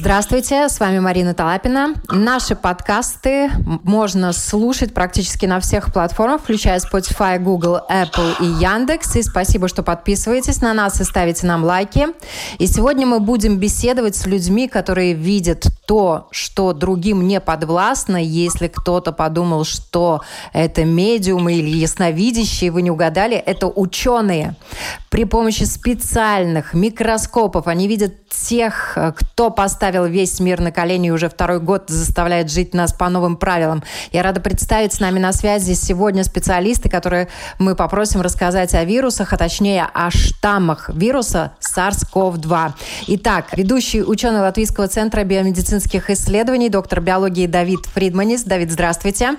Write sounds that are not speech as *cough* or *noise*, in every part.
Здравствуйте, с вами Марина Талапина. Наши подкасты можно слушать практически на всех платформах, включая Spotify, Google, Apple и Яндекс. И спасибо, что подписываетесь на нас и ставите нам лайки. И сегодня мы будем беседовать с людьми, которые видят то, что другим не подвластно. Если кто-то подумал, что это медиумы или ясновидящие, вы не угадали, это ученые. При помощи специальных микроскопов они видят тех, кто поставил весь мир на колени и уже второй год заставляет жить нас по новым правилам. Я рада представить с нами на связи сегодня специалисты, которые мы попросим рассказать о вирусах, а точнее о штаммах вируса SARS-CoV-2. Итак, ведущий ученый Латвийского центра биомедицинских исследований, доктор биологии Давид Фридманис. Давид, здравствуйте.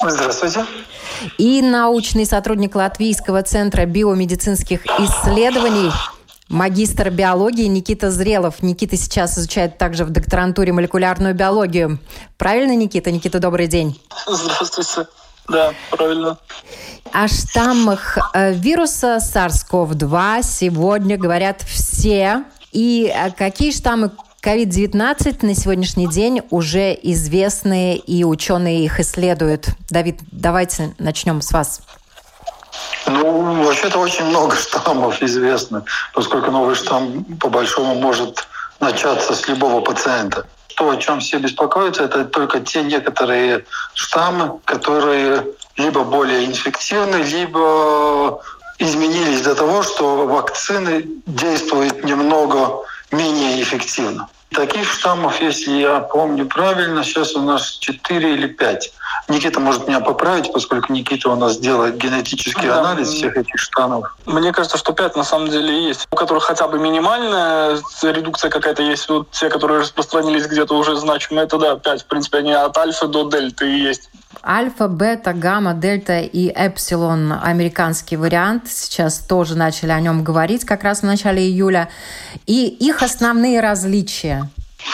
Здравствуйте. И научный сотрудник Латвийского центра биомедицинских исследований, магистр биологии Никита Зрелов. Никита сейчас изучает также в докторантуре молекулярную биологию. Правильно, Никита? Никита, добрый день. Здравствуйте. Да, правильно. О штаммах э, вируса SARS-CoV-2 сегодня говорят все. И э, какие штаммы COVID-19 на сегодняшний день уже известны, и ученые их исследуют. Давид, давайте начнем с вас. Ну, вообще-то очень много *laughs* штаммов известно, поскольку новый штамм по большому может начаться с любого пациента. То, о чем все беспокоятся, это только те некоторые штаммы, которые либо более инфективны, либо изменились до того, что вакцины действуют немного менее эффективно. Таких штаммов, если я помню правильно, сейчас у нас 4 или 5. Никита может меня поправить, поскольку Никита у нас делает генетический да. анализ всех этих штаммов. Мне кажется, что 5 на самом деле есть, у которых хотя бы минимальная редукция какая-то есть. Вот те, которые распространились где-то уже значимо, это да, 5. В принципе, они от альфа до дельты и есть. Альфа, бета, гамма, дельта и эпсилон – американский вариант. Сейчас тоже начали о нем говорить как раз в начале июля. И их основные различия.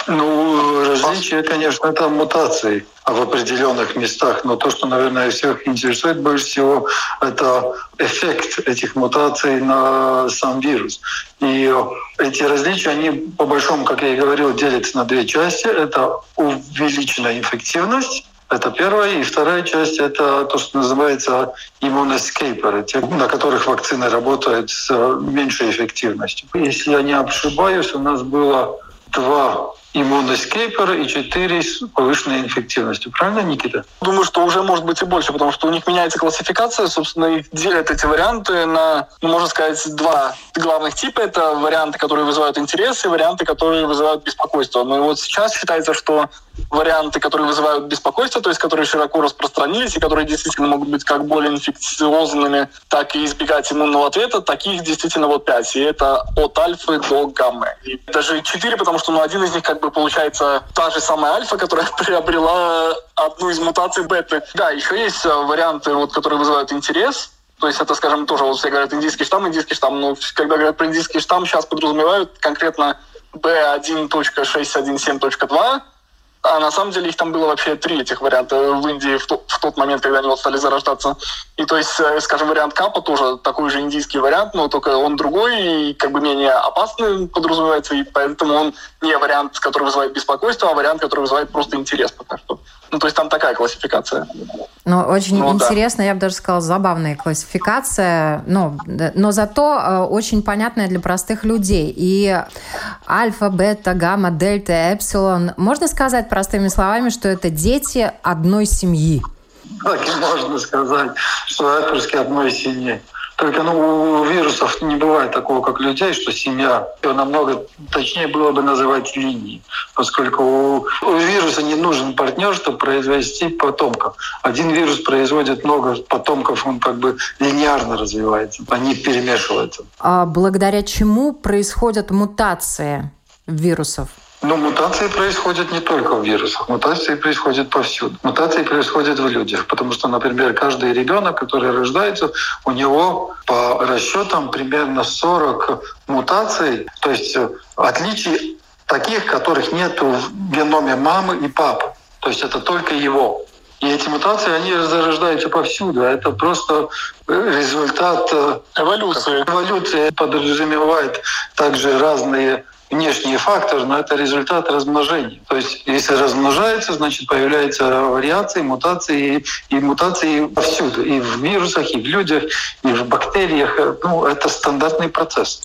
Ну, различия, конечно, это мутации в определенных местах, но то, что, наверное, всех интересует больше всего, это эффект этих мутаций на сам вирус. И эти различия, они, по большому, как я и говорил, делятся на две части. Это увеличенная инфективность это первая. И вторая часть — это то, что называется иммуноскейперы, те, на которых вакцины работают с меньшей эффективностью. Если я не ошибаюсь, у нас было два иммуноскейпера и 4 с повышенной инфективностью. Правильно, Никита? Думаю, что уже может быть и больше, потому что у них меняется классификация. Собственно, их делят эти варианты на, ну, можно сказать, два главных типа. Это варианты, которые вызывают интерес, и варианты, которые вызывают беспокойство. Но вот сейчас считается, что варианты, которые вызывают беспокойство, то есть которые широко распространились и которые действительно могут быть как более инфекциозными, так и избегать иммунного ответа, таких действительно вот пять. И это от альфы до гаммы. И даже четыре, потому что ну, один из них как бы получается та же самая альфа, которая *laughs* приобрела одну из мутаций беты. Да, еще есть э, варианты, вот, которые вызывают интерес. То есть это, скажем, тоже вот все говорят индийский штамм, индийский штамм. Но когда говорят про индийский штамм, сейчас подразумевают конкретно B1.617.2, а на самом деле их там было вообще три этих варианта в Индии в, то, в тот момент, когда они вот стали зарождаться. И то есть, э, скажем, вариант Капа тоже такой же индийский вариант, но только он другой и как бы менее опасный подразумевается, и поэтому он не вариант, который вызывает беспокойство, а вариант, который вызывает просто интерес пока что. Ну, то есть там такая классификация. Ну, очень ну, интересно, да. я бы даже сказала, забавная классификация, но, но зато э, очень понятная для простых людей. И альфа, бета, гамма, дельта, эпсилон. Можно сказать простыми словами, что это дети одной семьи? Так и *laughs* можно сказать, что это одной семьи. Только ну, у вирусов не бывает такого, как людей, что семья. Его намного точнее было бы называть линией, поскольку у, у вируса не нужен партнер, чтобы произвести потомков. Один вирус производит много потомков, он как бы линейно развивается, они перемешиваются. А благодаря чему происходят мутации вирусов? Но мутации происходят не только в вирусах, мутации происходят повсюду. Мутации происходят в людях, потому что, например, каждый ребенок, который рождается, у него по расчетам примерно 40 мутаций, то есть отличий таких, которых нет в геноме мамы и папы. То есть это только его. И эти мутации, они зарождаются повсюду. Это просто результат эволюции. Эволюция подразумевает также разные внешние факторы, но это результат размножения. То есть если размножается, значит появляются вариации, мутации, и мутации повсюду, и в вирусах, и в людях, и в бактериях. Ну, это стандартный процесс.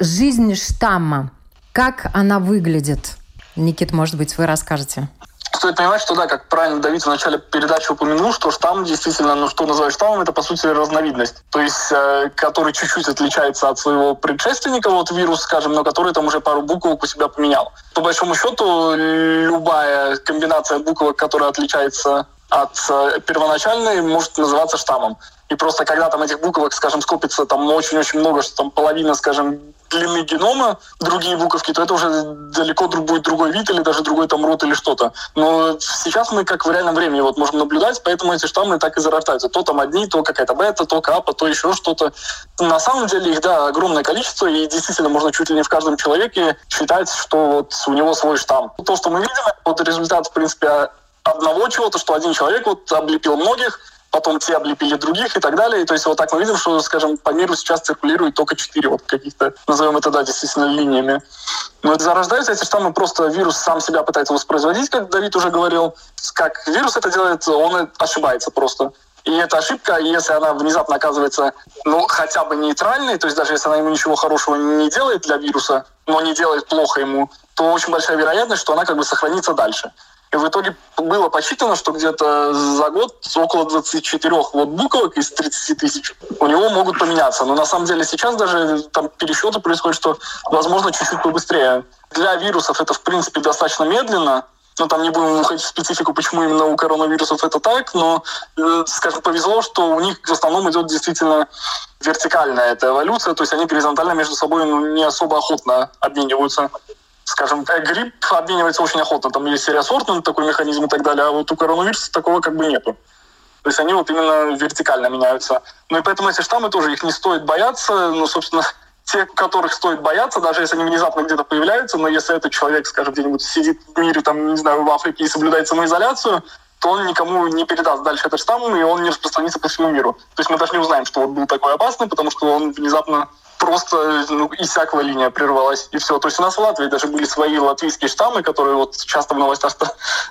Жизнь штамма, как она выглядит? Никит, может быть, вы расскажете? Стоит понимать, что да, как правильно Давид в начале передачи упомянул, что штамм действительно, ну что называют штаммом, это по сути разновидность. То есть, э, который чуть-чуть отличается от своего предшественника, вот вирус, скажем, но который там уже пару буквок у себя поменял. По большому счету, любая комбинация буквок, которая отличается от э, первоначальной, может называться штаммом. И просто когда там этих буквок, скажем, скопится там очень-очень много, что там половина, скажем, длины генома, другие буковки, то это уже далеко будет другой вид или даже другой там род или что-то. Но сейчас мы как в реальном времени вот можем наблюдать, поэтому эти штаммы так и зарождаются. То там одни, то какая-то бета, то капа, то еще что-то. На самом деле их, да, огромное количество, и действительно можно чуть ли не в каждом человеке считать, что вот у него свой штамм. То, что мы видим, вот результат, в принципе, одного чего-то, что один человек вот облепил многих, потом те облепили других и так далее. То есть вот так мы видим, что, скажем, по миру сейчас циркулирует только четыре вот каких-то, назовем это, да, действительно, линиями. Но это зарождаются эти штаммы, просто вирус сам себя пытается воспроизводить, как Давид уже говорил. Как вирус это делает, он ошибается просто. И эта ошибка, если она внезапно оказывается, ну, хотя бы нейтральной, то есть даже если она ему ничего хорошего не делает для вируса, но не делает плохо ему, то очень большая вероятность, что она как бы сохранится дальше. И в итоге было посчитано, что где-то за год около 24 вот буквок из 30 тысяч у него могут поменяться. Но на самом деле сейчас даже там пересчеты происходят, что возможно чуть-чуть побыстрее. Для вирусов это в принципе достаточно медленно, ну, там не будем уходить в специфику, почему именно у коронавирусов это так, но, э, скажем, повезло, что у них в основном идет действительно вертикальная эта эволюция, то есть они горизонтально между собой ну, не особо охотно обмениваются скажем, грипп обменивается очень охотно. Там есть серия сортный такой механизм и так далее, а вот у коронавируса такого как бы нету. То есть они вот именно вертикально меняются. Ну и поэтому эти штаммы тоже, их не стоит бояться. Ну, собственно, *laughs* те, которых стоит бояться, даже если они внезапно где-то появляются, но если этот человек, скажем, где-нибудь сидит в мире, там, не знаю, в Африке и соблюдает самоизоляцию, то он никому не передаст дальше этот штамм, и он не распространится по всему миру. То есть мы даже не узнаем, что вот был такой опасный, потому что он внезапно просто ну, иссякла линия, прервалась, и все. То есть у нас в Латвии даже были свои латвийские штаммы, которые вот часто в новостях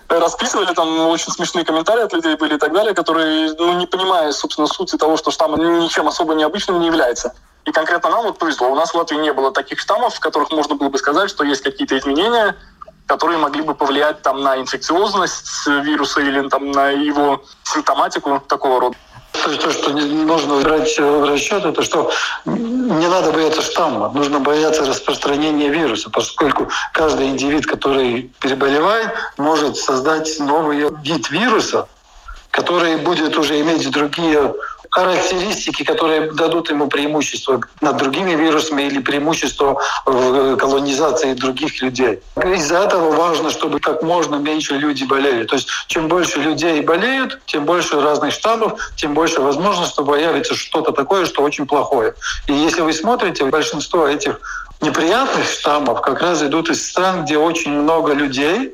расписывали, там очень смешные комментарии от людей были и так далее, которые, ну, не понимая, собственно, сути того, что штамм ничем особо необычным не является. И конкретно нам вот повезло. У нас в Латвии не было таких штаммов, в которых можно было бы сказать, что есть какие-то изменения, которые могли бы повлиять там на инфекциозность вируса или там на его симптоматику такого рода. То то, что нужно брать в расчет, это что не надо бояться штамма, нужно бояться распространения вируса, поскольку каждый индивид, который переболевает, может создать новый вид вируса, который будет уже иметь другие характеристики, которые дадут ему преимущество над другими вирусами или преимущество в колонизации других людей. Из-за этого важно, чтобы как можно меньше люди болели. То есть чем больше людей болеют, тем больше разных штаммов, тем больше возможность, что появится что-то такое, что очень плохое. И если вы смотрите, большинство этих неприятных штаммов как раз идут из стран, где очень много людей,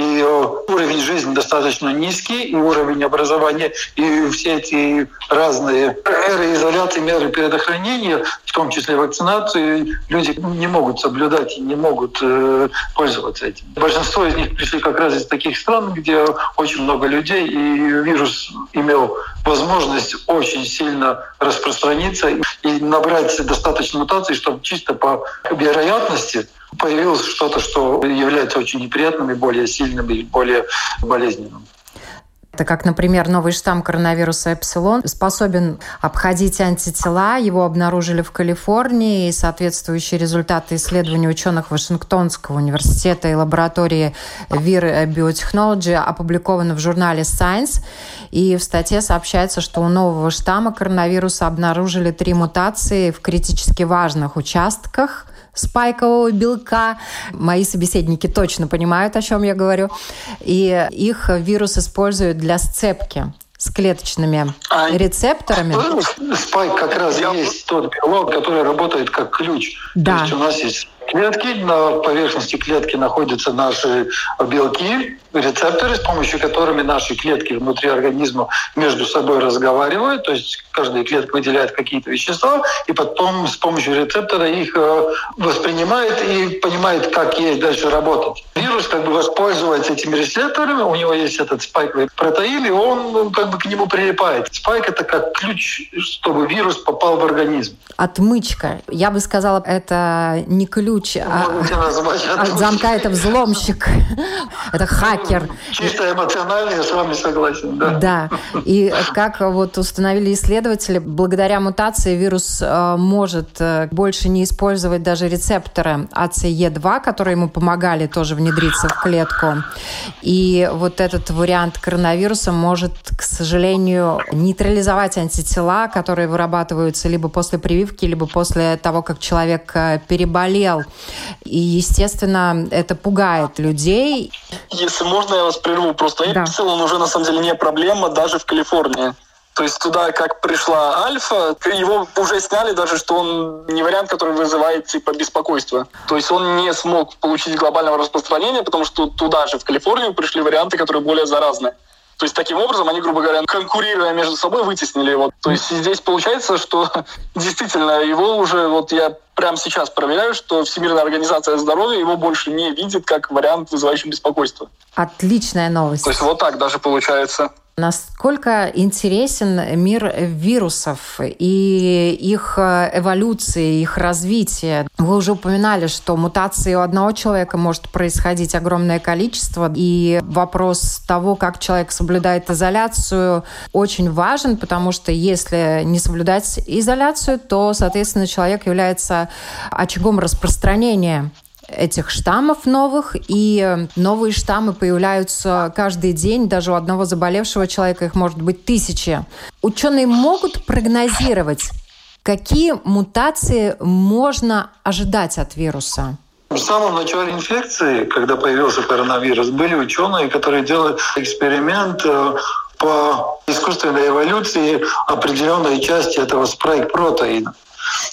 и уровень жизни достаточно низкий, и уровень образования, и все эти разные меры изоляции, меры предохранения, в том числе вакцинации, люди не могут соблюдать и не могут э, пользоваться этим. Большинство из них пришли как раз из таких стран, где очень много людей, и вирус имел возможность очень сильно распространиться и набрать достаточно мутаций, чтобы чисто по вероятности появилось что-то, что является очень неприятным и более сильным и более болезненным. Это как, например, новый штамм коронавируса эпсилон способен обходить антитела. Его обнаружили в Калифорнии, и соответствующие результаты исследований ученых Вашингтонского университета и лаборатории Vir Biotechnology опубликованы в журнале Science. И в статье сообщается, что у нового штамма коронавируса обнаружили три мутации в критически важных участках спайкового белка. Мои собеседники точно понимают, о чем я говорю. И их вирус использует для сцепки с клеточными а, рецепторами. Спайк как раз я... есть тот белок, который работает как ключ. Да. То есть у нас есть клетки, на поверхности клетки находятся наши белки, рецепторы, с помощью которыми наши клетки внутри организма между собой разговаривают, то есть каждая клетка выделяет какие-то вещества, и потом с помощью рецептора их э, воспринимает и понимает, как ей дальше работать. Вирус как бы воспользуется этими рецепторами, у него есть этот спайковый протеин, и он как бы к нему прилипает. Спайк — это как ключ, чтобы вирус попал в организм. Отмычка. Я бы сказала, это не ключ, а от замка это взломщик. Это хакер. Чисто эмоционально я с вами согласен, да. Да. И как вот установили исследователи, благодаря мутации вирус э, может э, больше не использовать даже рецепторы ACE2, которые ему помогали тоже внедриться в клетку. И вот этот вариант коронавируса может, к сожалению, нейтрализовать антитела, которые вырабатываются либо после прививки, либо после того, как человек э, переболел. И, естественно, это пугает людей. Если можно, я вас прерву. Просто да. он уже на самом деле не проблема даже в Калифорнии. То есть туда, как пришла Альфа, его уже сняли даже, что он не вариант, который вызывает типа беспокойство. То есть он не смог получить глобального распространения, потому что туда же, в Калифорнию, пришли варианты, которые более заразны. То есть таким образом они, грубо говоря, конкурируя между собой, вытеснили его. То есть здесь получается, что *laughs* действительно его уже, вот я прямо сейчас проверяю, что Всемирная организация здоровья его больше не видит как вариант, вызывающий беспокойство. Отличная новость. То есть вот так даже получается. Насколько интересен мир вирусов и их э, эволюции, их развитие? Вы уже упоминали, что мутации у одного человека может происходить огромное количество, и вопрос того, как человек соблюдает изоляцию, очень важен, потому что если не соблюдать изоляцию, то, соответственно, человек является очагом распространения этих штаммов новых, и новые штаммы появляются каждый день, даже у одного заболевшего человека их может быть тысячи. Ученые могут прогнозировать, какие мутации можно ожидать от вируса? В самом начале инфекции, когда появился коронавирус, были ученые, которые делали эксперимент э, по искусственной эволюции определенной части этого спрайк-протеина.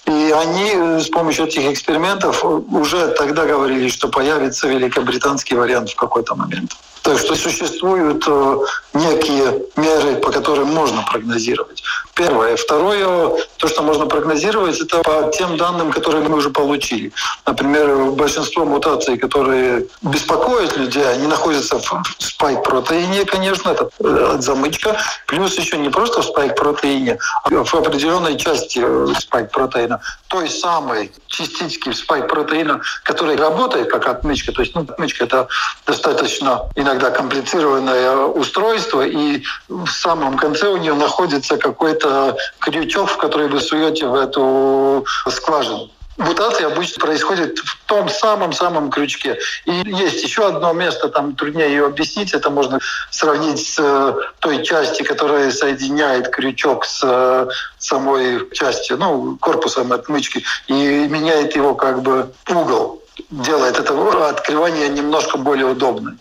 И они э, с помощью этих экспериментов уже тогда говорили, что появится великобританский вариант в какой-то момент. Так что существуют э, некие меры, по которым можно прогнозировать. Первое. Второе, то, что можно прогнозировать, это по тем данным, которые мы уже получили. Например, большинство мутаций, которые беспокоят людей, они находятся в спайк-протеине, конечно, это э, замычка. Плюс еще не просто в спайк-протеине, а в определенной части э, спайк-протеина. Той самой частички спайк-протеина, которая работает как отмычка. То есть ну, отмычка — это достаточно иногда комплицированное устройство, и в самом конце у нее находится какой-то крючок, в который вы суете в эту скважину. Мутация обычно происходит в том самом-самом крючке. И есть еще одно место, там труднее ее объяснить, это можно сравнить с э, той части, которая соединяет крючок с э, самой частью, ну, корпусом отмычки, и меняет его как бы угол делает это открывание немножко более удобным.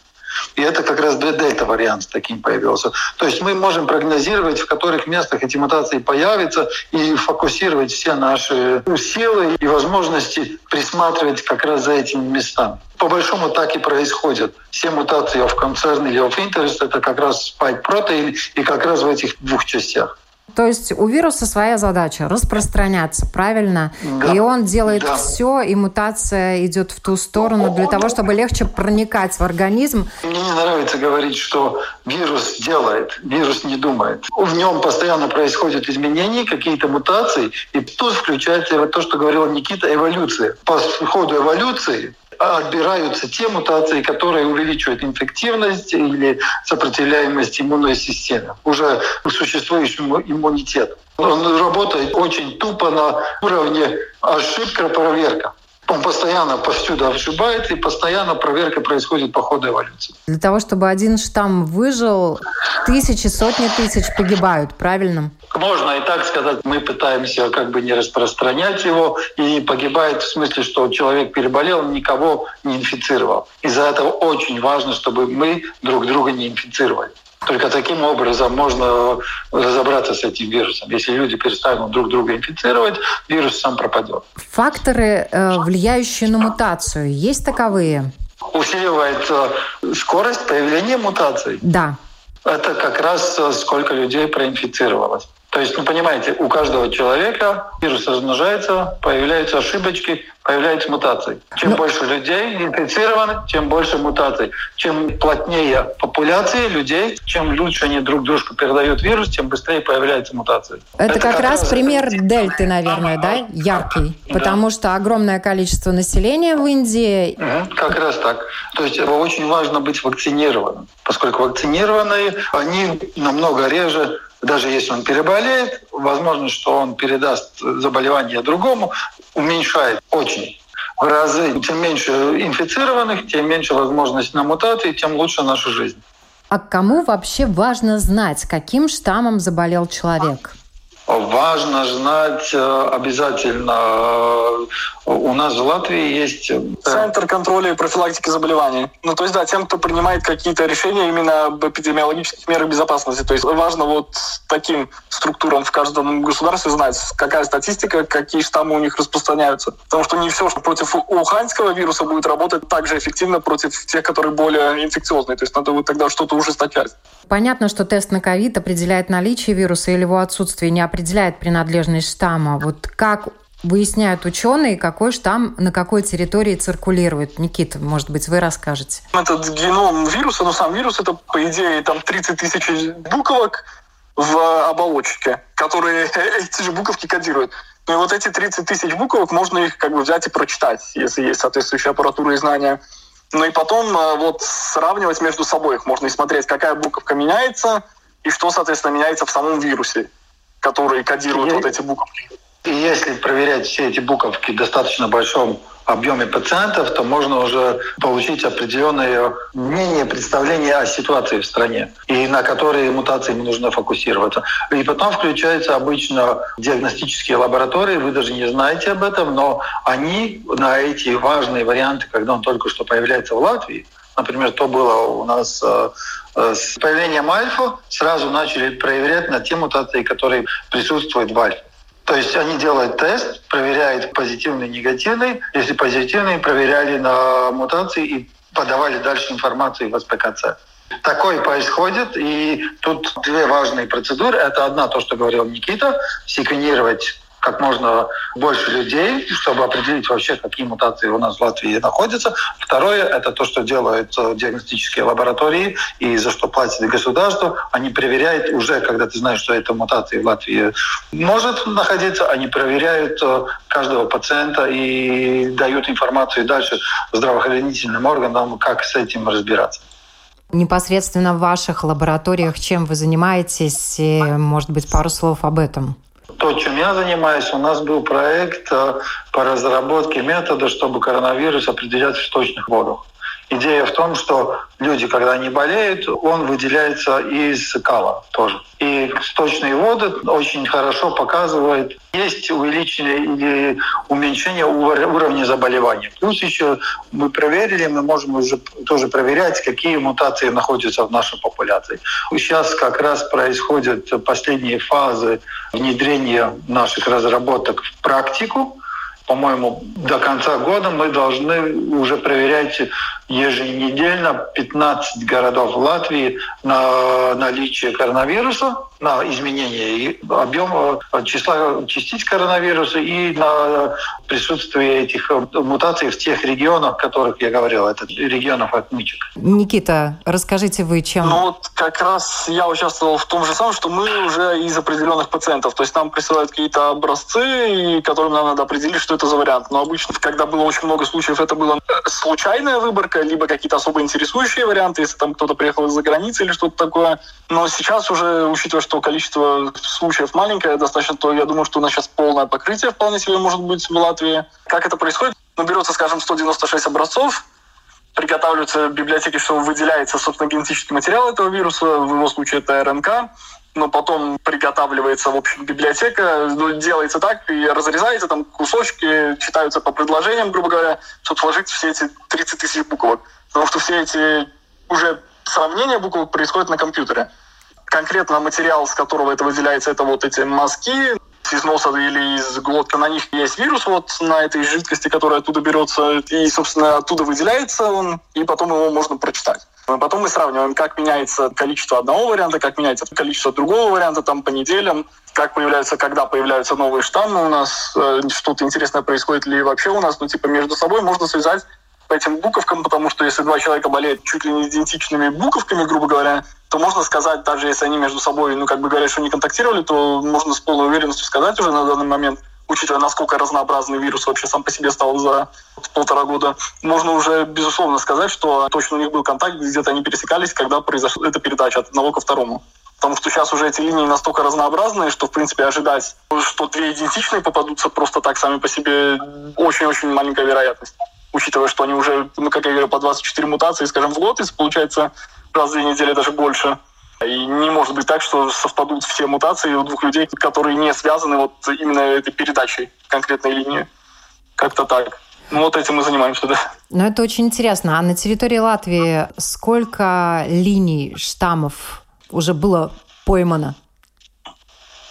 И это как раз дельта-вариант с таким появился. То есть мы можем прогнозировать, в которых местах эти мутации появятся, и фокусировать все наши силы и возможности присматривать как раз за этими местами. По большому так и происходит. Все мутации в концерн или в interest — это как раз spike protein и как раз в этих двух частях. То есть у вируса своя задача распространяться, правильно? Да. И он делает да. все, и мутация идет в ту сторону для того, чтобы легче проникать в организм. Мне не нравится говорить, что вирус делает, вирус не думает. В нем постоянно происходят изменения, какие-то мутации, и тут включается то, что говорил Никита, эволюция. По ходу эволюции отбираются те мутации, которые увеличивают инфективность или сопротивляемость иммунной системе, уже существующему иммунитету. Он работает очень тупо на уровне ошибка-проверка. Он постоянно повсюду ошибает, и постоянно проверка происходит по ходу эволюции. Для того, чтобы один штамм выжил, тысячи, сотни тысяч погибают, правильно? Можно и так сказать, мы пытаемся как бы не распространять его, и погибает в смысле, что человек переболел, никого не инфицировал. Из-за этого очень важно, чтобы мы друг друга не инфицировали. Только таким образом можно разобраться с этим вирусом. Если люди перестанут друг друга инфицировать, вирус сам пропадет. Факторы, э, влияющие на мутацию, есть таковые? Усиливает э, скорость появления мутаций. Да. Это как раз э, сколько людей проинфицировалось. То есть, ну, понимаете, у каждого человека вирус размножается, появляются ошибочки, появляются мутации. Чем Но... Ну, больше людей инфицированы, тем больше мутаций. Чем плотнее популяции людей, чем лучше они друг дружку передают вирус, тем быстрее появляются мутации. Это, Это как, как раз, раз пример дельты, наверное, да, яркий. Потому да. что огромное количество населения в Индии. Угу, как раз так. То есть очень важно быть вакцинированным, поскольку вакцинированные, они намного реже даже если он переболеет, возможно, что он передаст заболевание другому, уменьшает очень в разы. Тем меньше инфицированных, тем меньше возможность на мутации, тем лучше наша жизнь. А кому вообще важно знать, каким штаммом заболел человек? Важно знать э, обязательно. Э, у нас в Латвии есть... Э, Центр контроля и профилактики заболеваний. Ну, то есть, да, тем, кто принимает какие-то решения именно об эпидемиологических мерах безопасности. То есть важно вот таким структурам в каждом государстве знать, какая статистика, какие штаммы у них распространяются. Потому что не все, что против уханьского вируса будет работать так же эффективно против тех, которые более инфекциозные. То есть надо вот тогда что-то ужесточать. Понятно, что тест на ковид определяет наличие вируса или его отсутствие, не определяет принадлежность штамма. Вот как выясняют ученые, какой штамм на какой территории циркулирует. Никита, может быть, вы расскажете. Этот геном вируса, ну сам вирус, это, по идее, там 30 тысяч буквок в оболочке, которые *laughs* эти же буковки кодируют. Ну и вот эти 30 тысяч буквок, можно их как бы взять и прочитать, если есть соответствующая аппаратура и знания. Ну и потом э, вот сравнивать между собой их можно и смотреть, какая буковка меняется, и что, соответственно, меняется в самом вирусе которые кодируют и, вот эти буковки. И если проверять все эти буковки в достаточно большом объеме пациентов, то можно уже получить определенное мнение, представление о ситуации в стране, и на которые мутации нужно фокусироваться. И потом включаются обычно диагностические лаборатории, вы даже не знаете об этом, но они на эти важные варианты, когда он только что появляется в Латвии, Например, то было у нас э, э, с появлением альфа, сразу начали проверять на те мутации, которые присутствуют в альфе. То есть они делают тест, проверяют позитивный, негативный. Если позитивный, проверяли на мутации и подавали дальше информацию в СПКЦ. Такое происходит, и тут две важные процедуры. Это одна, то, что говорил Никита, секвенировать как можно больше людей, чтобы определить вообще, какие мутации у нас в Латвии находятся. Второе – это то, что делают э, диагностические лаборатории и за что платит государство. Они проверяют уже, когда ты знаешь, что эта мутация в Латвии может находиться, они проверяют э, каждого пациента и дают информацию дальше здравоохранительным органам, как с этим разбираться. Непосредственно в ваших лабораториях чем вы занимаетесь? И, может быть, пару слов об этом? То, чем я занимаюсь, у нас был проект э, по разработке метода, чтобы коронавирус определять в сточных водах. Идея в том, что люди, когда они болеют, он выделяется из кала тоже. И сточные воды очень хорошо показывают, есть увеличение или уменьшение уровня заболевания. Плюс еще мы проверили, мы можем уже тоже проверять, какие мутации находятся в нашей популяции. Сейчас как раз происходят последние фазы внедрения наших разработок в практику по-моему, до конца года мы должны уже проверять еженедельно 15 городов Латвии на наличие коронавируса, на изменение объема числа частиц коронавируса и на присутствие этих мутаций в тех регионах, о которых я говорил, это регионов отмычек. Никита, расскажите вы, чем... Ну вот как раз я участвовал в том же самом, что мы уже из определенных пациентов, то есть нам присылают какие-то образцы, которым нам надо определить, что это за вариант. Но обычно, когда было очень много случаев, это была случайная выборка, либо какие-то особо интересующие варианты, если там кто-то приехал из-за границы или что-то такое. Но сейчас уже, учитывая, что количество случаев маленькое достаточно, то я думаю, что у нас сейчас полное покрытие вполне себе может быть в Латвии. Как это происходит? Ну, берется, скажем, 196 образцов, приготавливаются в библиотеке, что выделяется, собственно, генетический материал этого вируса, в его случае это РНК, но потом приготавливается, в общем, библиотека, ну, делается так, и разрезается там кусочки, читаются по предложениям, грубо говоря, чтобы сложить все эти 30 тысяч буквок. Потому что все эти уже сравнение букв происходит на компьютере. Конкретно материал, с которого это выделяется, это вот эти мазки, из носа или из глотки, на них есть вирус вот на этой жидкости, которая оттуда берется, и, собственно, оттуда выделяется он, и потом его можно прочитать. Потом мы сравниваем, как меняется количество одного варианта, как меняется количество другого варианта там по неделям, как появляются, когда появляются новые штаммы у нас, э, что-то интересное происходит ли вообще у нас, ну, типа, между собой можно связать по этим буковкам, потому что если два человека болеют чуть ли не идентичными буковками, грубо говоря, то можно сказать, даже если они между собой, ну, как бы говорят, что не контактировали, то можно с полной уверенностью сказать уже на данный момент, учитывая, насколько разнообразный вирус вообще сам по себе стал за полтора года, можно уже безусловно сказать, что точно у них был контакт, где-то они пересекались, когда произошла эта передача от одного ко второму. Потому что сейчас уже эти линии настолько разнообразные, что, в принципе, ожидать, что две идентичные попадутся просто так сами по себе очень-очень маленькая вероятность. Учитывая, что они уже, ну, как я говорю, по 24 мутации, скажем, в год, если получается раз в две недели даже больше. И не может быть так, что совпадут все мутации у двух людей, которые не связаны вот именно этой передачей конкретной линии. Как-то так. Ну, вот этим мы занимаемся, да. Ну, это очень интересно. А на территории Латвии сколько линий штаммов уже было поймано?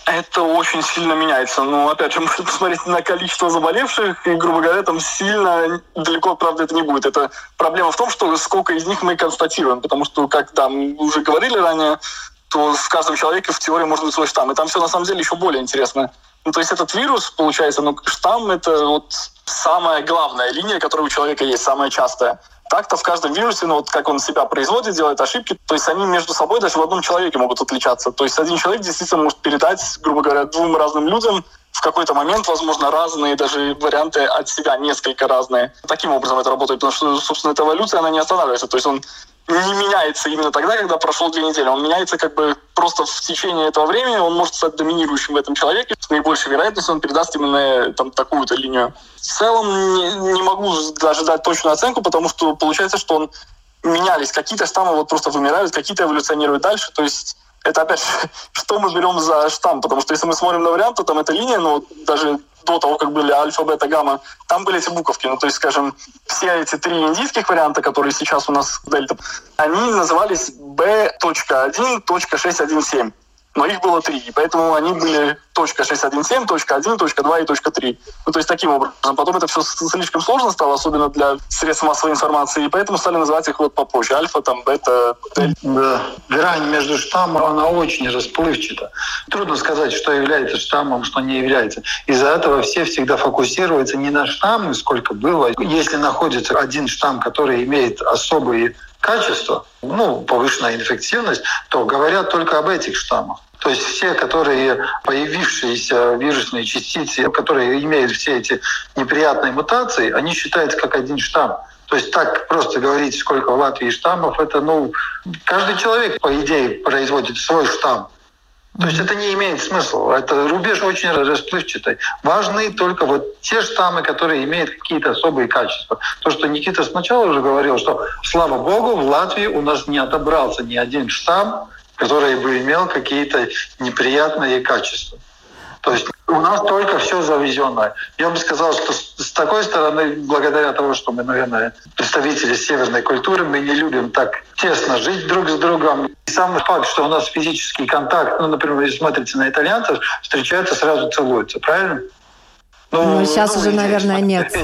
Это очень сильно меняется. Но, опять же, *laughs* можно посмотреть на количество заболевших, и, грубо говоря, там сильно далеко, правда, это не будет. Это проблема в том, что сколько из них мы констатируем, потому что, как да, мы уже говорили ранее, то в каждом человеке в теории может быть свой штамм. И там все на самом деле еще более интересно. Ну, то есть этот вирус, получается, ну, штамм — это вот самая главная линия, которая у человека есть, самая частая. Так-то в каждом вирусе, ну вот как он себя производит, делает ошибки, то есть они между собой даже в одном человеке могут отличаться. То есть один человек действительно может передать, грубо говоря, двум разным людям в какой-то момент, возможно, разные даже варианты от себя, несколько разные. Таким образом это работает, потому что, собственно, эта эволюция, она не останавливается. То есть он не меняется именно тогда, когда прошло две недели. Он меняется как бы просто в течение этого времени, он может стать доминирующим в этом человеке. С наибольшей вероятностью он передаст именно там такую-то линию. В целом не, не могу даже дать точную оценку, потому что получается, что он менялись. Какие-то штаммы вот просто вымирают, какие-то эволюционируют дальше. То есть это опять *laughs* что мы берем за штамм, потому что если мы смотрим на вариант, то там эта линия, ну, даже до того, как были альфа, бета, гамма, там были эти буковки. Ну, то есть, скажем, все эти три индийских варианта, которые сейчас у нас дельта, они назывались B.1.617 но их было три, и поэтому они были точка .617, точка .1, точка .2 и точка .3. Ну, то есть таким образом. Потом это все слишком сложно стало, особенно для средств массовой информации, и поэтому стали называть их вот попозже. Альфа, там, бета, дельта. Да. Грань между штаммом, она очень расплывчата. Трудно сказать, что является штаммом, что не является. Из-за этого все всегда фокусируются не на штамме, сколько было. Если находится один штамм, который имеет особые качества, ну, повышенная инфективность, то говорят только об этих штаммах. То есть все, которые появившиеся вирусные частицы, которые имеют все эти неприятные мутации, они считаются как один штамм. То есть так просто говорить, сколько в Латвии штаммов, это, ну, каждый человек, по идее, производит свой штамм. То есть это не имеет смысла. Это рубеж очень расплывчатый. Важны только вот те штаммы, которые имеют какие-то особые качества. То, что Никита сначала уже говорил, что, слава богу, в Латвии у нас не отобрался ни один штамм, который бы имел какие-то неприятные качества. То есть у нас только все завезенное. Я бы сказал, что с такой стороны, благодаря тому, что мы, наверное, представители северной культуры, мы не любим так тесно жить друг с другом. И сам факт, что у нас физический контакт, ну, например, если смотрите на итальянцев, встречаются, сразу целуются, правильно? Ну, ну сейчас ну, уже, наверное, нет.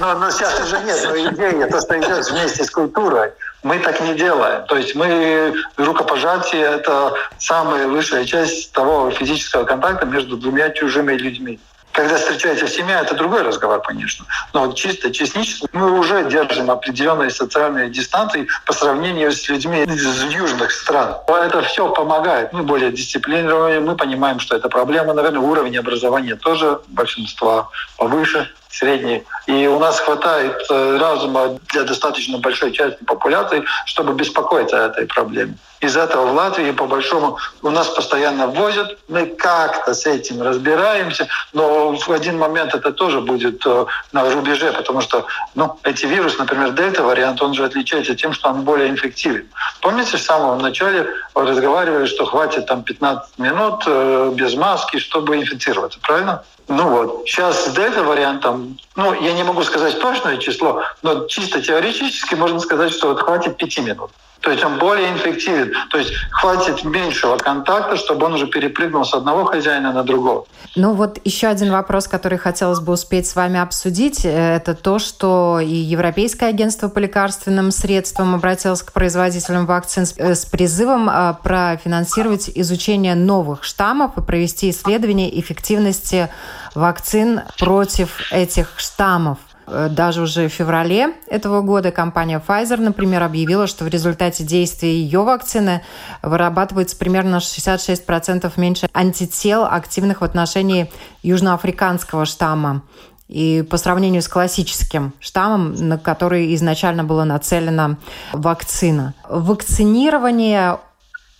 Ну, но сейчас уже нет, но идея, то, что идет вместе с культурой. Мы так не делаем. То есть мы рукопожатие — это самая высшая часть того физического контакта между двумя чужими людьми. Когда встречаете в семье, это другой разговор, конечно. Но чисто частично мы уже держим определенные социальные дистанции по сравнению с людьми из южных стран. Это все помогает. Мы более дисциплинированы, мы понимаем, что это проблема. Наверное, уровень образования тоже большинства повыше средний. И у нас хватает э, разума для достаточно большой части популяции, чтобы беспокоиться о этой проблеме. Из этого в Латвии, по большому, у нас постоянно возят, мы как-то с этим разбираемся, но в один момент это тоже будет э, на рубеже, потому что ну, эти вирусы, например, дельта-вариант, он же отличается тем, что он более инфективен. Помните, в самом начале разговаривали, что хватит там 15 минут э, без маски, чтобы инфицироваться, правильно? Ну вот, сейчас с дельта-вариантом, ну, я не могу сказать точное число, но чисто теоретически можно сказать, что вот хватит пяти минут. То есть он более инфективен. То есть хватит меньшего контакта, чтобы он уже перепрыгнул с одного хозяина на другого. Ну вот еще один вопрос, который хотелось бы успеть с вами обсудить, э, это то, что и Европейское агентство по лекарственным средствам обратилось к производителям вакцин с э, призывом э, профинансировать изучение новых штаммов и провести исследование эффективности вакцин против этих штаммов. Э, даже уже в феврале этого года компания Pfizer, например, объявила, что в результате действия ее вакцины вырабатывается примерно 66% меньше антител, активных в отношении южноафриканского штамма. И по сравнению с классическим штаммом, на который изначально была нацелена вакцина. Вакцинирование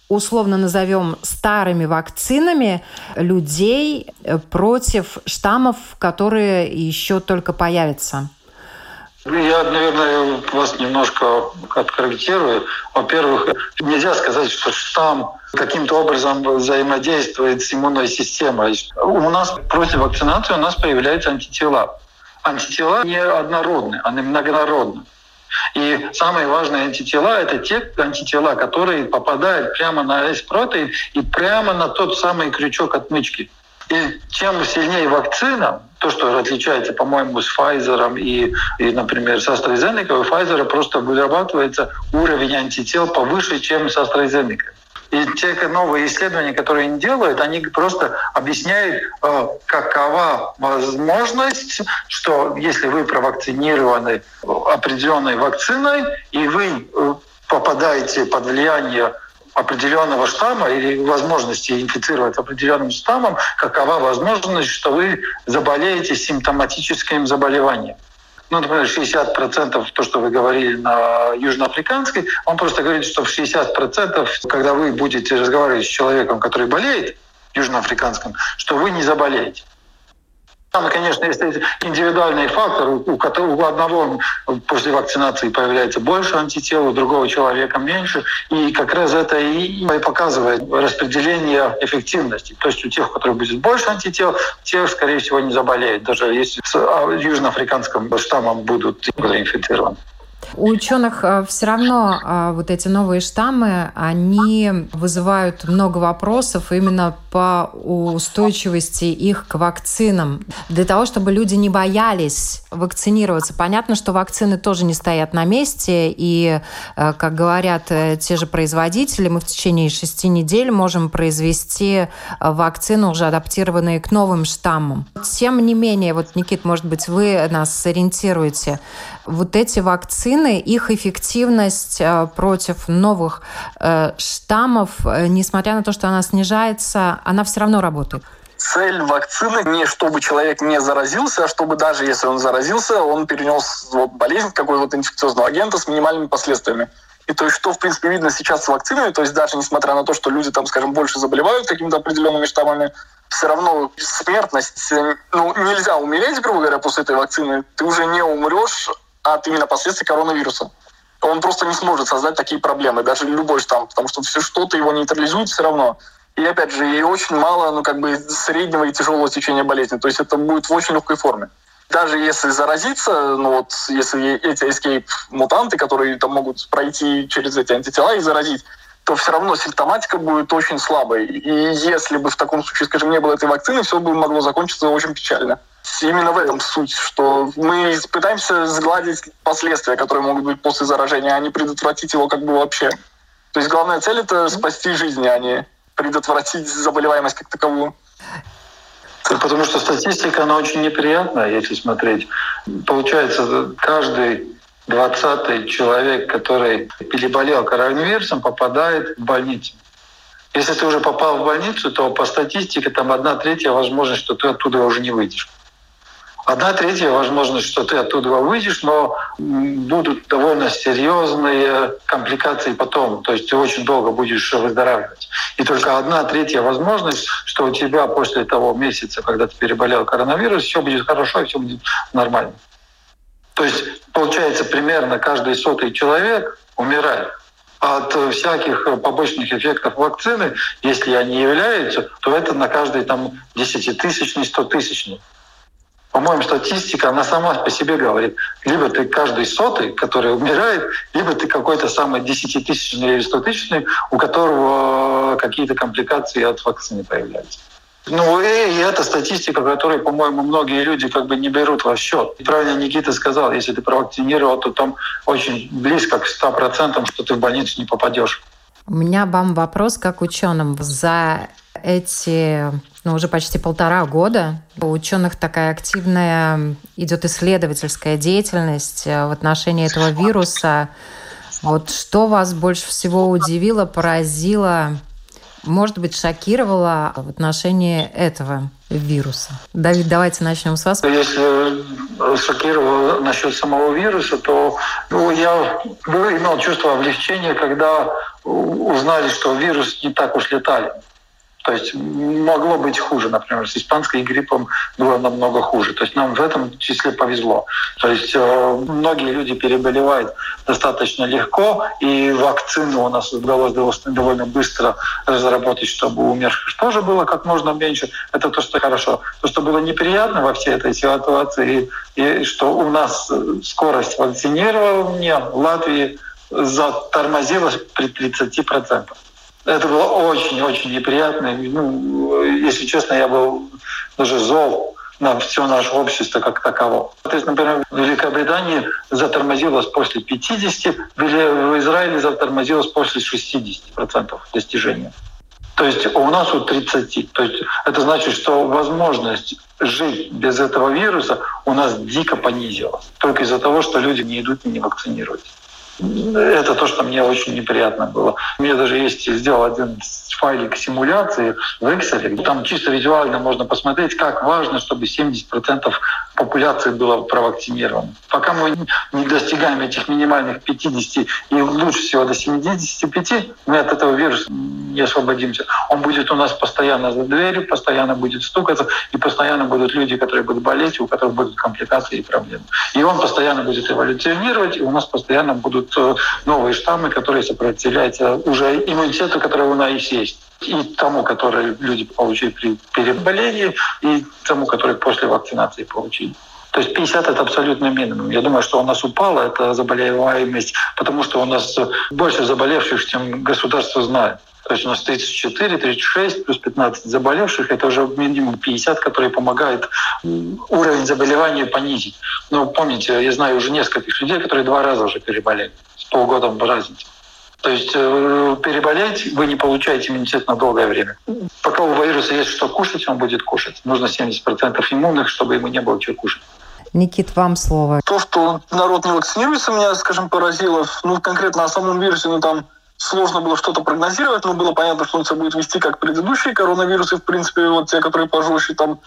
условно назовем старыми вакцинами людей э, против штаммов, которые еще только появятся? Я, наверное, вас немножко откорректирую. Во-первых, нельзя сказать, что штамм каким-то образом взаимодействует с иммунной системой. У нас против вакцинации у нас появляются антитела. Антитела не однородны, они многонародны. И самые важные антитела – это те антитела, которые попадают прямо на S-протеин и прямо на тот самый крючок отмычки. И чем сильнее вакцина, то, что отличается, по-моему, с Pfizer и, и, например, с AstraZeneca, у Pfizer просто вырабатывается уровень антител повыше, чем с AstraZeneca. И те новые исследования, которые они делают, они просто объясняют, э, какова возможность, что если вы провакцинированы определенной вакциной, и вы э, попадаете под влияние определенного штамма или возможности инфицировать определенным штаммом, какова возможность, что вы заболеете симптоматическим заболеванием ну, например, 60% то, что вы говорили на южноафриканской, он просто говорит, что в 60%, когда вы будете разговаривать с человеком, который болеет южноафриканском, что вы не заболеете. Там, конечно, есть индивидуальные факторы. У, у одного после вакцинации появляется больше антител, у другого человека меньше. И как раз это и показывает распределение эффективности. То есть у тех, у которых будет больше антител, те, скорее всего, не заболеют, даже если с а, южноафриканским штаммом будут инфицированы. У ученых э, все равно э, вот эти новые штаммы, они вызывают много вопросов именно по устойчивости их к вакцинам. Для того, чтобы люди не боялись вакцинироваться. Понятно, что вакцины тоже не стоят на месте, и, э, как говорят те же производители, мы в течение шести недель можем произвести вакцину, уже адаптированные к новым штаммам. Тем не менее, вот, Никит, может быть, вы нас сориентируете, вот эти вакцины, их эффективность э, против новых э, штаммов, э, несмотря на то, что она снижается, она все равно работает. Цель вакцины не чтобы человек не заразился, а чтобы даже если он заразился, он перенес вот болезнь какого-то инфекциозного агента с минимальными последствиями. И то есть, что, в принципе, видно сейчас с вакцинами, то есть даже несмотря на то, что люди там, скажем, больше заболевают какими-то определенными штаммами, все равно смертность, ну, нельзя умереть, грубо говоря, после этой вакцины. Ты уже не умрешь от именно последствий коронавируса. Он просто не сможет создать такие проблемы, даже любой штамм, потому что все что-то его нейтрализует все равно. И опять же, и очень мало, ну, как бы среднего и тяжелого течения болезни. То есть это будет в очень легкой форме. Даже если заразиться, ну вот, если эти escape-мутанты, которые там могут пройти через эти антитела и заразить, то все равно симптоматика будет очень слабой. И если бы в таком случае, скажем, не было этой вакцины, все бы могло закончиться очень печально. Именно в этом суть, что мы пытаемся сгладить последствия, которые могут быть после заражения, а не предотвратить его как бы вообще. То есть главная цель — это спасти жизни, а не предотвратить заболеваемость как таковую. Потому что статистика, она очень неприятная, если смотреть. Получается, каждый двадцатый человек, который переболел коронавирусом, попадает в больницу. Если ты уже попал в больницу, то по статистике там одна третья возможность, что ты оттуда уже не выйдешь. Одна третья возможность, что ты оттуда выйдешь, но будут довольно серьезные компликации потом. То есть ты очень долго будешь выздоравливать. И только одна третья возможность, что у тебя после того месяца, когда ты переболел коронавирус, все будет хорошо все будет нормально. То есть получается примерно каждый сотый человек умирает от всяких побочных эффектов вакцины, если они являются, то это на каждый там десятитысячный, стотысячный. По-моему, статистика, она сама по себе говорит, либо ты каждый сотый, который умирает, либо ты какой-то самый десятитысячный или стотысячный, у которого какие-то компликации от вакцины появляются. Ну, и это статистика, которую, по-моему, многие люди как бы не берут во счет. И правильно Никита сказал, если ты провакцинировал, то там очень близко к 100%, что ты в больницу не попадешь. У меня вам вопрос как ученым. За эти ну, уже почти полтора года у ученых такая активная идет исследовательская деятельность э, в отношении этого вируса. Вот что вас больше всего удивило, поразило, может быть, шокировало в отношении этого вируса? Давид, давайте начнем с вас. Если шокировало насчет самого вируса, то ну, я имел чувство облегчения, когда узнали, что вирус не так уж летален. То есть могло быть хуже, например, с испанской гриппом было намного хуже. То есть нам в этом числе повезло. То есть э, многие люди переболевают достаточно легко, и вакцину у нас удалось довольно быстро разработать, чтобы умерших тоже было как можно меньше. Это то, что хорошо. То, что было неприятно во всей этой ситуации, и, и что у нас скорость вакцинирования в Латвии затормозилась при 30%. Это было очень-очень неприятно. Ну, если честно, я был даже зол на все наше общество как таково. То есть, например, в Великобритании затормозилось после 50, в Израиле затормозилось после 60% достижения. То есть у нас у 30. То есть это значит, что возможность жить без этого вируса у нас дико понизилась. Только из-за того, что люди не идут и не вакцинируются. Это то, что мне очень неприятно было. У меня даже есть, сделал один файлик симуляции в Excel. Там чисто визуально можно посмотреть, как важно, чтобы 70% популяции было провакцинировано. Пока мы не достигаем этих минимальных 50 и лучше всего до 75, мы от этого вируса не освободимся. Он будет у нас постоянно за дверью, постоянно будет стукаться, и постоянно будут люди, которые будут болеть, у которых будут компликации и проблемы. И он постоянно будет эволюционировать, и у нас постоянно будут э, новые штаммы, которые сопротивляются уже иммунитету, который у нас есть и тому, который люди получили при переболении, и тому, который после вакцинации получили. То есть 50 — это абсолютный минимум. Я думаю, что у нас упала эта заболеваемость, потому что у нас больше заболевших, чем государство знает. То есть у нас 34, 36 плюс 15 заболевших. Это уже минимум 50, которые помогают уровень заболевания понизить. Но помните, я знаю уже нескольких людей, которые два раза уже переболели с полгодом разницы. То есть э, переболеть вы не получаете иммунитет на долгое время. Пока у вируса есть что кушать, он будет кушать. Нужно 70% иммунных, чтобы ему не было чего кушать. Никит, вам слово. То, что народ не вакцинируется, меня, скажем, поразило. Ну, конкретно о самом вирусе, ну, там сложно было что-то прогнозировать, но было понятно, что он себя будет вести как предыдущие коронавирусы, в принципе, вот те, которые пожестче, там,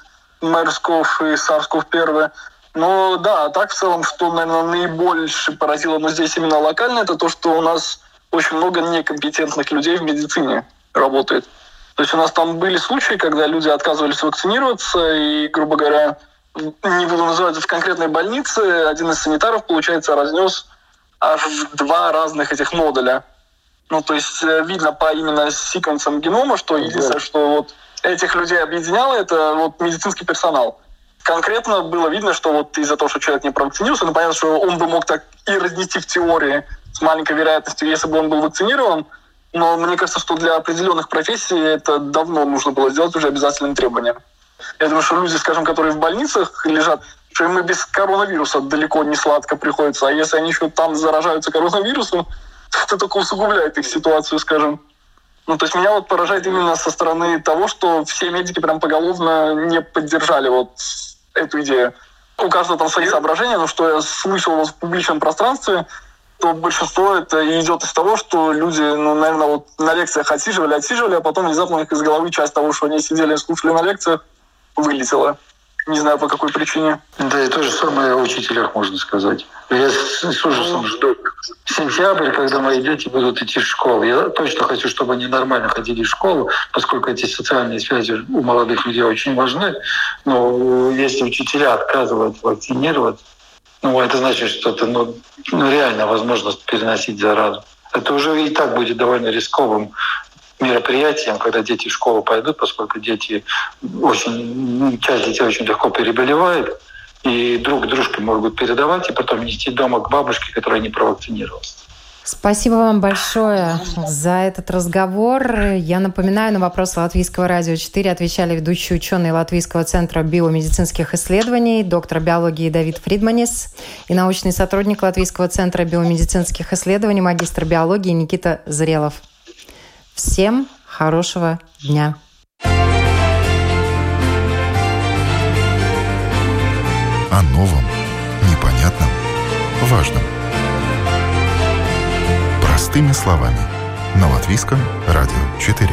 Мерсков и Сарсков первые. Но да, так в целом, что, наверное, наибольше поразило, но здесь именно локально, это то, что у нас очень много некомпетентных людей в медицине работает. То есть у нас там были случаи, когда люди отказывались вакцинироваться, и, грубо говоря, не буду называть, в конкретной больнице один из санитаров, получается, разнес аж в два разных этих модуля. Ну, то есть э, видно по именно секвенсам генома, что единственное, что вот этих людей объединяло, это вот медицинский персонал. Конкретно было видно, что вот из-за того, что человек не провакцинировался, ну, понятно, что он бы мог так и разнести в теории с маленькой вероятностью, если бы он был вакцинирован, но мне кажется, что для определенных профессий это давно нужно было сделать уже обязательным требованием. Я думаю, что люди, скажем, которые в больницах лежат, что им и без коронавируса далеко не сладко приходится. А если они еще там заражаются коронавирусом, *laughs* это только усугубляет их ситуацию, скажем. Ну, то есть меня вот поражает именно со стороны того, что все медики прям поголовно не поддержали вот эту идею. У каждого там свои соображения, но что я слышал в публичном пространстве, то большинство это идет из того, что люди, ну, наверное, вот на лекциях отсиживали, отсиживали, а потом внезапно у них из головы часть того, что они сидели и слушали на лекциях, вылетела. Не знаю, по какой причине. Да, и то же самое о учителях, можно сказать. Я с, ужасом жду сентябрь, когда мои дети будут идти в школу. Я точно хочу, чтобы они нормально ходили в школу, поскольку эти социальные связи у молодых людей очень важны. Но если учителя отказываются вакцинировать, ну, это значит, что это ну, реально возможность переносить заразу. Это уже и так будет довольно рисковым мероприятием, когда дети в школу пойдут, поскольку дети очень, часть детей очень легко переболевает. и друг дружке могут передавать, и потом нести дома к бабушке, которая не провакцинировалась. Спасибо вам большое за этот разговор. Я напоминаю, на вопрос Латвийского радио 4 отвечали ведущие ученые Латвийского центра биомедицинских исследований, доктор биологии Давид Фридманис и научный сотрудник Латвийского центра биомедицинских исследований, магистр биологии Никита Зрелов. Всем хорошего дня! О новом, непонятном, важном – Простыми словами. На Латвийском радио 4.